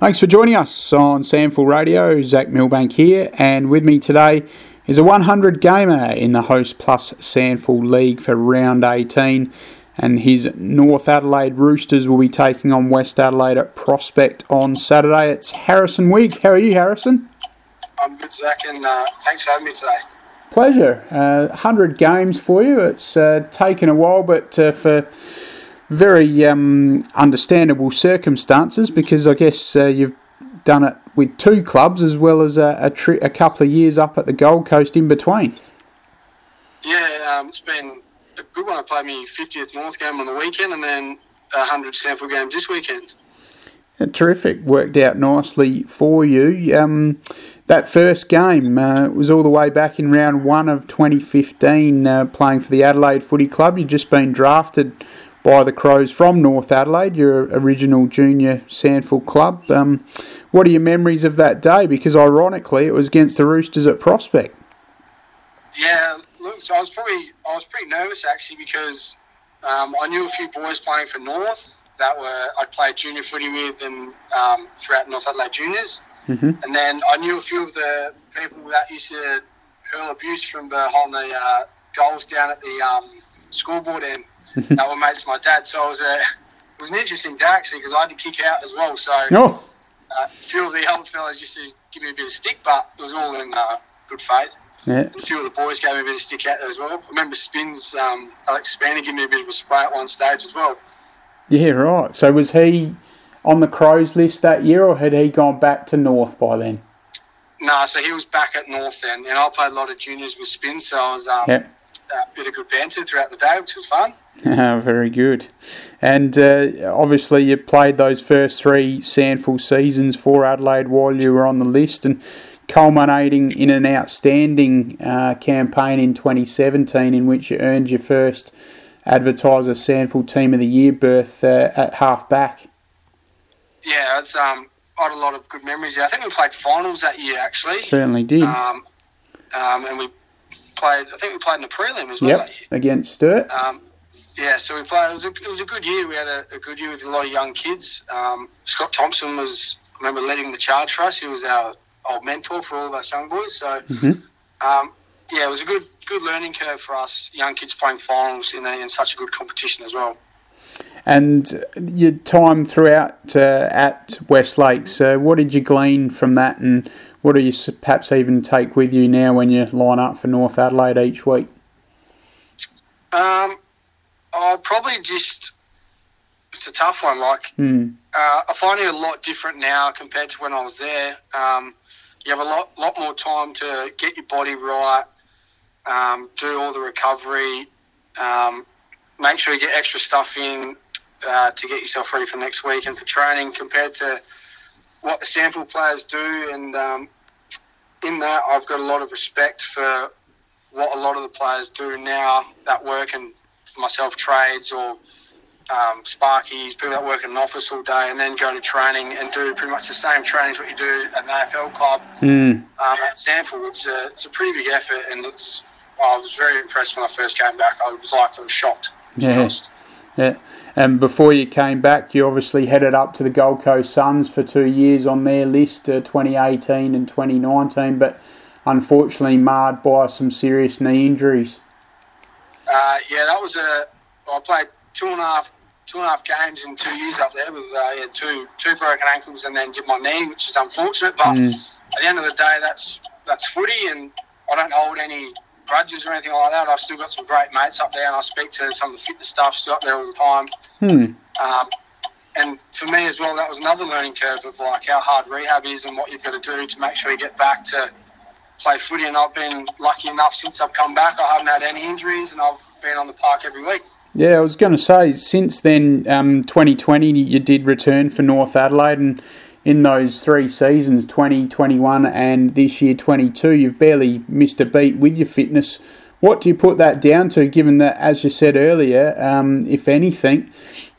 Thanks for joining us on SANFL Radio. Zach Milbank here, and with me today is a 100 gamer in the Host Plus SANFL League for round 18. And his North Adelaide Roosters will be taking on West Adelaide at Prospect on Saturday. It's Harrison Wigg. How are you, Harrison? I'm good, Zach, and uh, thanks for having me today. Pleasure. Uh, 100 games for you. It's uh, taken a while, but uh, for very um, understandable circumstances because I guess uh, you've done it with two clubs as well as a, a, tri- a, couple of years up at the Gold Coast in between. Yeah, um, it's been a good one. I played my 50th North game on the weekend and then a 100 SANFL games this weekend. Yeah, terrific. Worked out nicely for you. Um, that first game uh, was all the way back in round one of 2015, uh, playing for the Adelaide Footy Club. You'd just been drafted by the Crows from North Adelaide, your original junior SANFL club. Um, what are your memories of that day? Because ironically, it was against the Roosters at Prospect. Yeah, look, so I was probably I was pretty nervous actually because um, I knew a few boys playing for North that were I'd played junior footy with and um, throughout North Adelaide juniors, mm-hmm. and then I knew a few of the people that used to hurl abuse from behind the uh, goals down at the um, board end that were mates with my dad. So it was a it was an interesting day actually because I had to kick out as well. So oh. uh, a few of the old fellas used to give me a bit of stick, but it was all in uh, good faith. Yeah. And a few of the boys gave me a bit of stick out there as well. I remember Spins, um, Alex Spina gave me a bit of a spray at one stage as well. Yeah, right. So was he on the Crows list that year, or had he gone back to North by then? No, so he was back at North then, and I played a lot of juniors with Spins, so I was um, yep. A bit of good banter throughout the day, which was fun. very good. And uh, obviously, you played those first three SANFL seasons for Adelaide while you were on the list, and culminating in an outstanding uh, campaign in 2017 in which you earned your first Advertiser SANFL Team of the Year berth uh, at halfback. Yeah, it's um, I had a lot of good memories. I think we played finals that year actually. Certainly did. Um, um, and we played. I think we played in the prelim as well. Yep, against Sturt. Um, yeah, so we played. It was, a, it was a good year. We had a, a good year with a lot of young kids. Um, Scott Thompson was, I remember, leading the charge for us. He was our old mentor for all of us young boys. So, mm-hmm. um, yeah, it was a good good learning curve for us young kids playing finals in, a, in such a good competition as well. And your time throughout uh, at West Lakes, uh, what did you glean from that, and what do you perhaps even take with you now when you line up for North Adelaide each week? Um, I probably just it's a tough one. Like mm. uh, I find it a lot different now compared to when I was there. Um, you have a lot lot more time to get your body right, um, do all the recovery, um, make sure you get extra stuff in uh, to get yourself ready for next week and for training compared to what the SANFL players do. And um, in that, I've got a lot of respect for what a lot of the players do now that work and for myself trades or um, Sparkies, people that work in an office all day and then go to training and do pretty much the same training as what you do at an AFL club mm. um, at SANFL. It's a, it's a pretty big effort and it's, I was very impressed when I first came back. I was like, I was shocked. Yeah. Yeah. And before you came back, you obviously headed up to the Gold Coast Suns for two years on their list, uh, 2018 and 2019, but unfortunately marred by some serious knee injuries. Uh, yeah, that was a. I played two and a half two and a half games in two years up there with uh, yeah, two two broken ankles and then did my knee, which is unfortunate. But mm. at the end of the day, that's that's footy, and I don't hold any grudges or anything like that. I've still got some great mates up there, and I speak to some of the fitness staff still up there all the time. Hmm. Um, and for me as well, that was another learning curve of like how hard rehab is and what you've got to do to make sure you get back to play footy. And I've been lucky enough since I've come back. I haven't had any injuries, and I've been on the park every week. Yeah, I was going to say, since then, um, 2020, you did return for North Adelaide, and in those three seasons, 2021 and this year, 22, you've barely missed a beat with your fitness. What do you put that down to, given that, as you said earlier, um, if anything,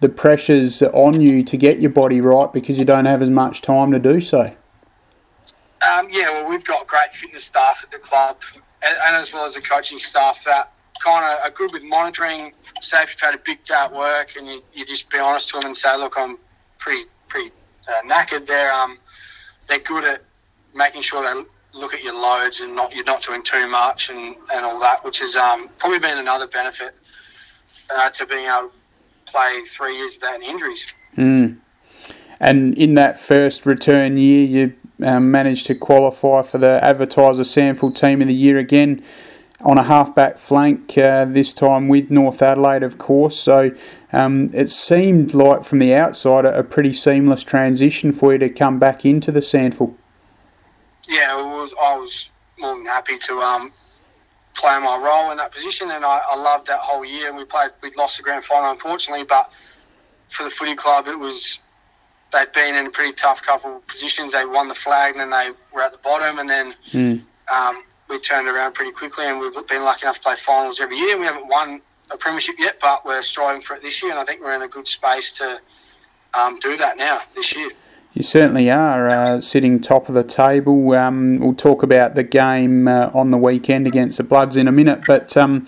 the pressure's on you to get your body right because you don't have as much time to do so? Um, yeah, well, we've got great fitness staff at the club, and, and as well as the coaching staff that kind of are good with monitoring. Say if you've had a big day at work, and you, you just be honest to them and say, "Look, I'm pretty pretty uh, knackered, they're um, they're good at making sure they look at your loads and not you're not doing too much and, and all that, which has um, probably been another benefit uh, to being able to play three years without any injuries. Mm. And in that first return year, you um, managed to qualify for the Advertiser SANFL Team of the Year again on a halfback flank, uh, this time with North Adelaide, of course. So um, it seemed like from the outside a, pretty seamless transition for you to come back into the SANFL. Yeah, it was. I was more than happy to um, play my role in that position, and I, I loved that whole year. We played, we lost the grand final, unfortunately, but for the footy club, it was they'd been in a pretty tough couple of positions. They won the flag, and then they were at the bottom, and then mm. um, we turned around pretty quickly. And we've been lucky enough to play finals every year. We haven't won a premiership yet, but we're striving for it this year, and I think we're in a good space to um, do that now this year. You certainly are uh, sitting top of the table. Um, we'll talk about the game uh, on the weekend against the Bloods in a minute, but um,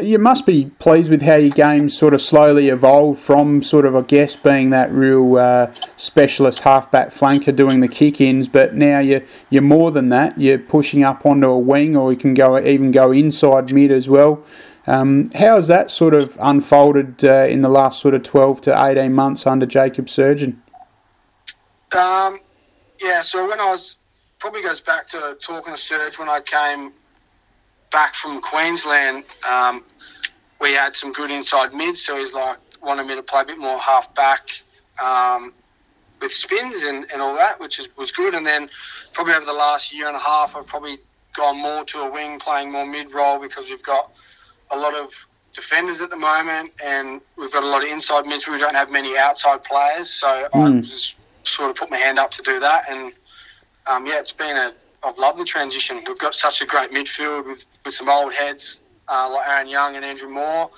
you must be pleased with how your game sort of slowly evolved from sort of, I guess, being that real uh, specialist halfback flanker doing the kick-ins, but now you're you're more than that. You're pushing up onto a wing, or you can go even go inside mid as well. Um, how has that sort of unfolded uh, in the last sort of 12 to 18 months under Jacob Surjan? Um, yeah, so when I was probably goes back to talking to Serge when I came back from Queensland. Um, we had some good inside mids, so he's like wanted me to play a bit more half back um, with spins and, and all that, which is, was good. And then probably over the last year and a half, I've probably gone more to a wing, playing more mid role because we've got a lot of defenders at the moment, and we've got a lot of inside mids. We don't have many outside players, so mm. I just sort of put my hand up to do that. And um, yeah, it's been a I've loved the transition. We've got such a great midfield with, with some old heads uh, like Aaron Young and Andrew Moore.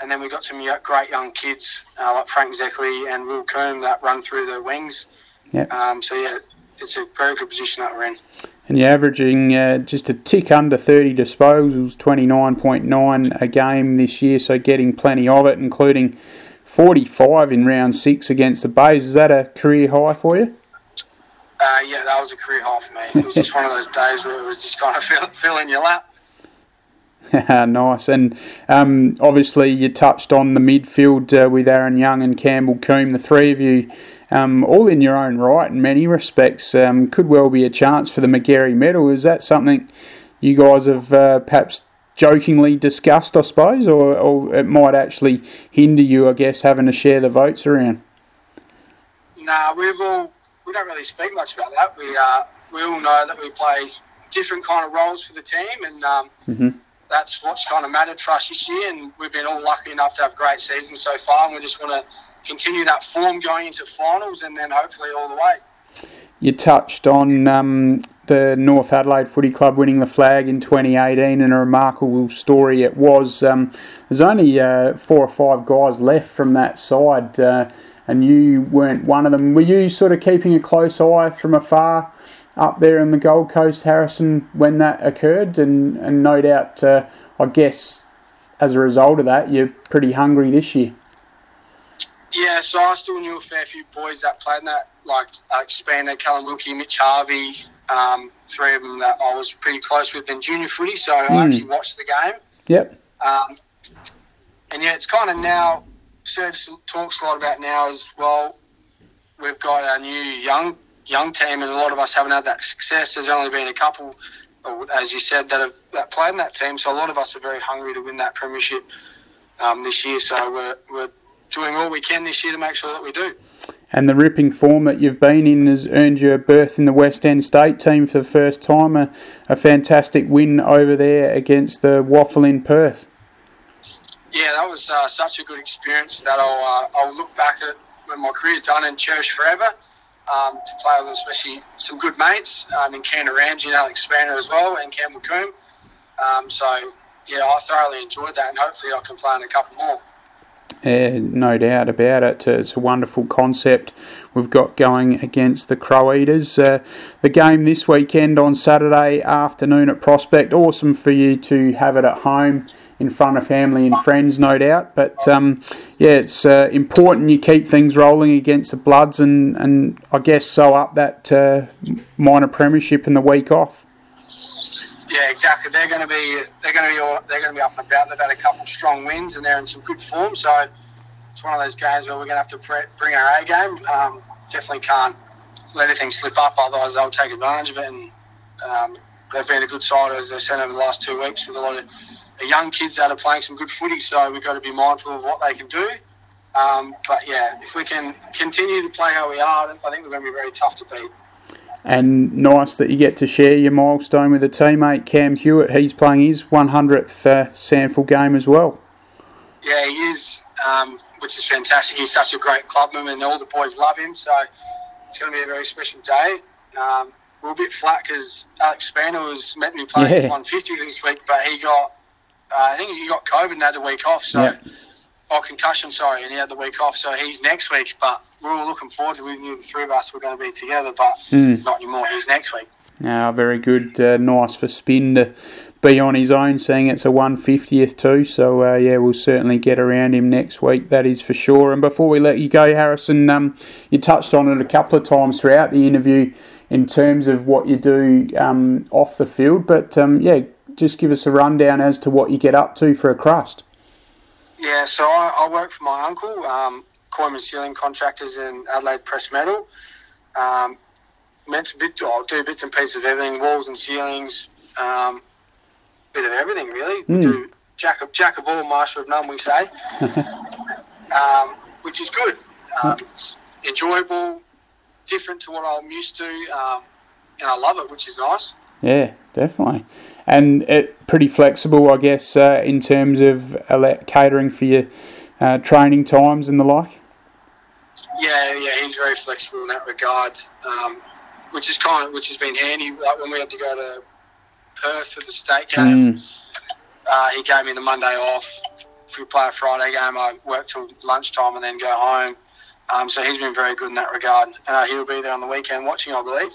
And then we've got some great young kids uh, like Frank Zeckley and Will Coombe that run through the wings. Yeah. Um, so, yeah, it's a very good position that we're in. And you're averaging uh, just a tick under 30 disposals, 29.9 a game this year, so getting plenty of it, including 45 in round six against the Bays. Is that a career high for you? Uh, yeah, that was a career high for me. It was just one of those days where it was just kind of fill, fill in your lap. nice. And um, obviously, you touched on the midfield uh, with Aaron Young and Campbell Coombe, the three of you, um, all in your own right in many respects. Um, could well be a chance for the Magarey medal. Is that something you guys have uh, perhaps jokingly discussed, I suppose, or, or it might actually hinder you, I guess, having to share the votes around? Nah, we've all we don't really speak much about that. We uh, we all know that we play different kind of roles for the team, and um, mm-hmm. that's what's kind of mattered for us this year. And we've been all lucky enough to have great seasons so far, and we just want to continue that form going into finals, and then hopefully all the way. You touched on um, the North Adelaide Footy Club winning the flag in 2018, and a remarkable story it was. Um, there's only uh, four or five guys left from that side. Uh, and you weren't one of them. Were you sort of keeping a close eye from afar up there in the Gold Coast, Harrison, when that occurred? And, and no doubt, uh, I guess, as a result of that, you're pretty hungry this year. Yeah, so I still knew a fair few boys that played in that, like uh, Expander, Callum Wilkie, Mitch Harvey, um, three of them that I was pretty close with in junior footy, so mm. I hmm. actually watched the game. Yep. Um, and yeah, it's kind of now Serge talks a lot about now as well. We've got our new young young team, and a lot of us haven't had that success. There's only been a couple, as you said, that have that played in that team. So a lot of us are very hungry to win that premiership um, this year. So we're, we're doing all we can this year to make sure that we do. And the ripping form that you've been in has earned you a berth in the West End State team for the first time. A, a fantastic win over there against the WAFL in Perth yeah, that was uh, such a good experience that I'll, uh, I'll look back at when my career's done and cherish forever. Um, to play with especially some good mates um, in Ken Ramsey and Alex Spina as well and Campbell Coombe. Um, so, yeah, I thoroughly enjoyed that and hopefully I can play in a couple more. Yeah, no doubt about it. It's a wonderful concept we've got going against the Crow Eaters. Uh, the game this weekend on Saturday afternoon at Prospect. Awesome for you to have it at home in front of family and friends, no doubt. But um, yeah, it's uh, important you keep things rolling against the Bloods and, and I guess sew up that uh, minor premiership in the week off. Yeah, exactly. They're going to be they're going to be all, they're going to be up and about. They've had a couple of strong wins and they're in some good form. So it's one of those games where we're going to have to pre- bring our A game. Um, definitely can't let anything slip up, otherwise they'll take advantage of it. And um, they've been a good side, as I said, over the last two weeks with a lot of young kids out of playing some good footy. So we've got to be mindful of what they can do. Um, but yeah, if we can continue to play how we are, I think we're going to be very tough to beat. And nice that you get to share your milestone with a teammate, Cam Hewitt. He's playing his 100th uh, SANFL game as well. Yeah, he is, um, which is fantastic. He's such a great clubman, and all the boys love him. So it's going to be a very special day. Um, we're a bit flat because Alex Spina was meant to be playing yeah. 150 this week, but he got, uh, I think he got COVID and had a week off. So, yep. oh, concussion, sorry, and he had the week off. So he's next week. But we're all looking forward to. We knew the three of us were going to be together, but mm. not anymore. He's next week. Ah, very good. Uh, nice for Spin to be on his own, seeing it's a 150th too. So, uh, yeah, we'll certainly get around him next week, that is for sure. And before we let you go, Harrison, um, you touched on it a couple of times throughout the interview in terms of what you do um, off the field. But, um, yeah, just give us a rundown as to what you get up to for a crust. Yeah, so I, I work for my uncle, um, Coleman Ceiling Contractors in Adelaide Press Metal. Um, to bit, I'll do bits and pieces of everything, walls and ceilings, um, bit of everything really. Mm. Do jack of jack of all, master of none, we say, um, which is good. Um, it's enjoyable, different to what I'm used to, um, and I love it, which is nice. Yeah, definitely, and it pretty flexible, I guess, uh, in terms of catering for your uh, training times and the like. Yeah, yeah, he's very flexible in that regard. Um, which is kind of which has been handy. Like when we had to go to Perth for the state game, mm. uh, he gave me the Monday off. If we play a Friday game, I work till lunchtime and then go home. Um, so he's been very good in that regard. Uh, he'll be there on the weekend watching, I believe.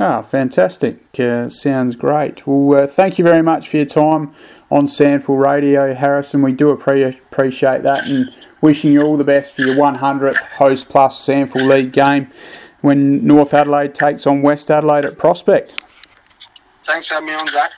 Ah, fantastic. Uh, sounds great. Well, uh, thank you very much for your time on SANFL Radio, Harrison. We do appreciate that and wishing you all the best for your 100th Host Plus SANFL League game when North Adelaide takes on West Adelaide at Prospect. Thanks for having me on, Zach.